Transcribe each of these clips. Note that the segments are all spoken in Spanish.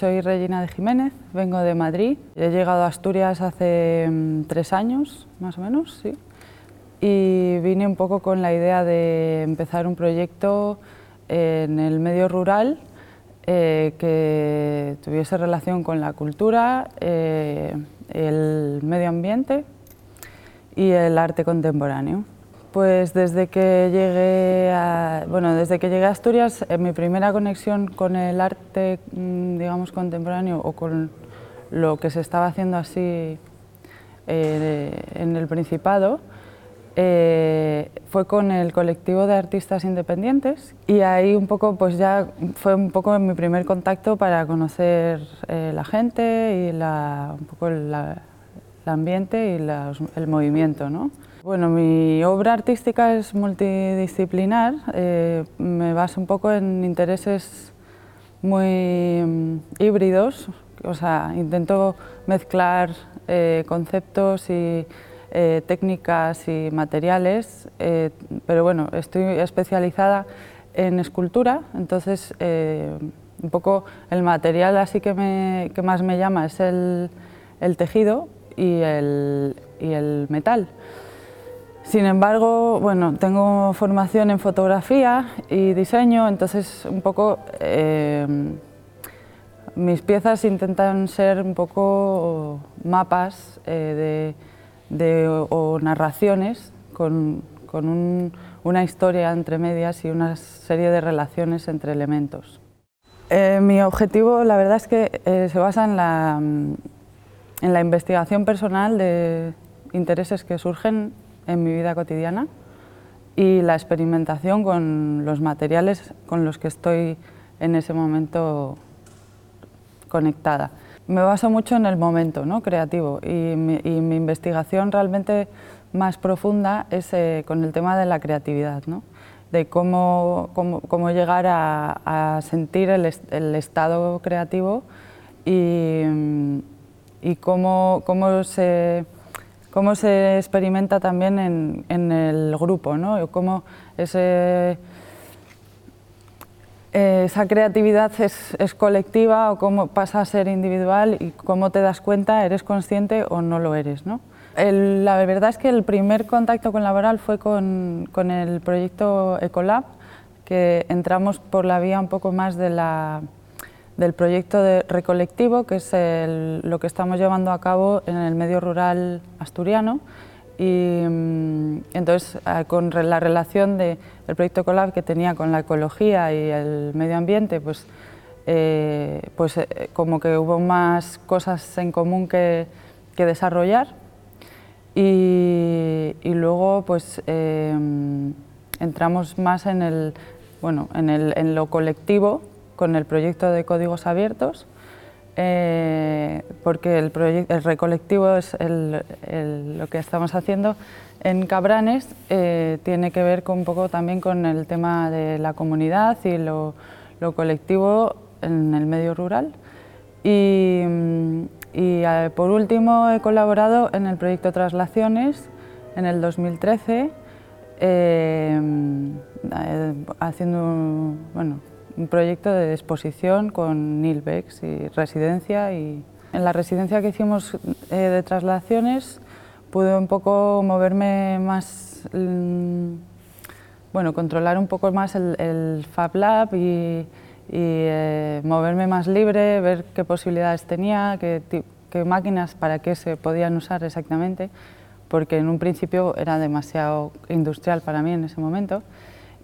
soy Regina de Jiménez, vengo de Madrid. He llegado a Asturias hace mm, tres años, más o menos, sí. Y vine un poco con la idea de empezar un proyecto en el medio rural eh, que tuviese relación con la cultura, eh, el medio ambiente y el arte contemporáneo. Pues desde que llegué a, bueno, desde que llegué a Asturias, eh, mi primera conexión con el arte, mm, digamos, contemporáneo o con lo que se estaba haciendo así eh, en el Principado, eh, fue con el colectivo de artistas independientes y ahí un poco, pues ya fue un poco mi primer contacto para conocer la gente y la, un poco el ambiente y el movimiento, ¿no? Bueno, mi obra artística es multidisciplinar, eh, me baso un poco en intereses muy mm, híbridos, o sea, intento mezclar eh, conceptos y eh, técnicas y materiales, pero bueno, estoy especializada en escultura, entonces un poco el material así que, me, que más me llama es el, tejido y el metal. Sin embargo, bueno, tengo formación en fotografía y diseño, entonces un poco eh, mis piezas intentan ser un poco mapas eh, o narraciones con, una historia entre medias y una serie de relaciones entre elementos. Eh, mi objetivo, la verdad es que se basa en la investigación personal de intereses que surgen en mi vida cotidiana y la experimentación con los materiales con los que estoy en ese momento conectada. Me baso mucho en el momento ¿no? creativo y mi, investigación realmente más profunda es eh, con el tema de la creatividad, ¿no? de cómo, cómo, cómo llegar a, a sentir el, el, estado creativo y, y cómo, cómo se cómo se experimenta también en, en el grupo, ¿no? cómo ese, esa creatividad es, es, colectiva o cómo pasa a ser individual y cómo te das cuenta, eres consciente o no lo eres. ¿no? El, la verdad es que el primer contacto con Laboral fue con, con el proyecto Ecolab, que entramos por la vía un poco más de la del proyecto de recolectivo, que es lo que estamos llevando a cabo en el medio rural asturiano. Y mm, entonces, ah, con la relación del proyecto Colab que tenía con la ecología y el medio ambiente, pues, eh, pues eh, como que hubo más cosas en común que, desarrollar. Y, y, luego, pues, eh, entramos más en, el, bueno, en, el, en lo colectivo, con el proyecto de códigos abiertos, eh, porque el, el, recolectivo es lo que estamos haciendo en Cabranes, eh, tiene que ver un poco también con el tema de la comunidad y lo, colectivo en el medio rural. Y, eh, por último he colaborado en el proyecto Traslaciones en el 2013, haciendo, bueno, un proyecto de exposición con Nilbex y residencia. Y en la residencia que hicimos eh, de traslaciones pude un poco moverme más, mm, bueno, controlar un poco más el, Fab Lab y, eh, moverme más libre, ver qué posibilidades tenía, qué, qué máquinas para qué se podían usar exactamente, porque en un principio era demasiado industrial para mí en ese momento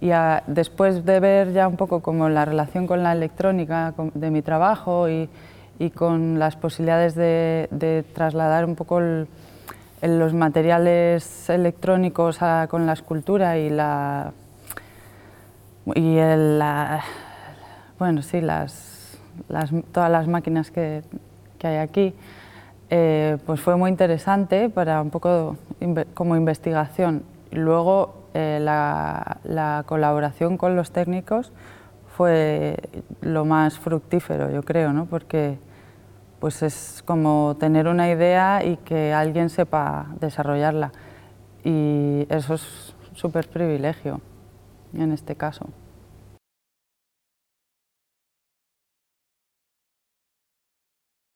y después de ver ya un poco como la relación con la electrónica de mi trabajo y, y con las posibilidades de, trasladar un poco los materiales electrónicos con la escultura y la y el, bueno sí las, las, todas las máquinas que, que hay aquí eh, pues fue muy interesante para un poco como investigación. Luego eh, la, colaboración con los técnicos fue lo más fructífero, yo creo, ¿no? porque pues es como tener una idea y que alguien sepa desarrollarla. Y eso es súper privilegio en este caso.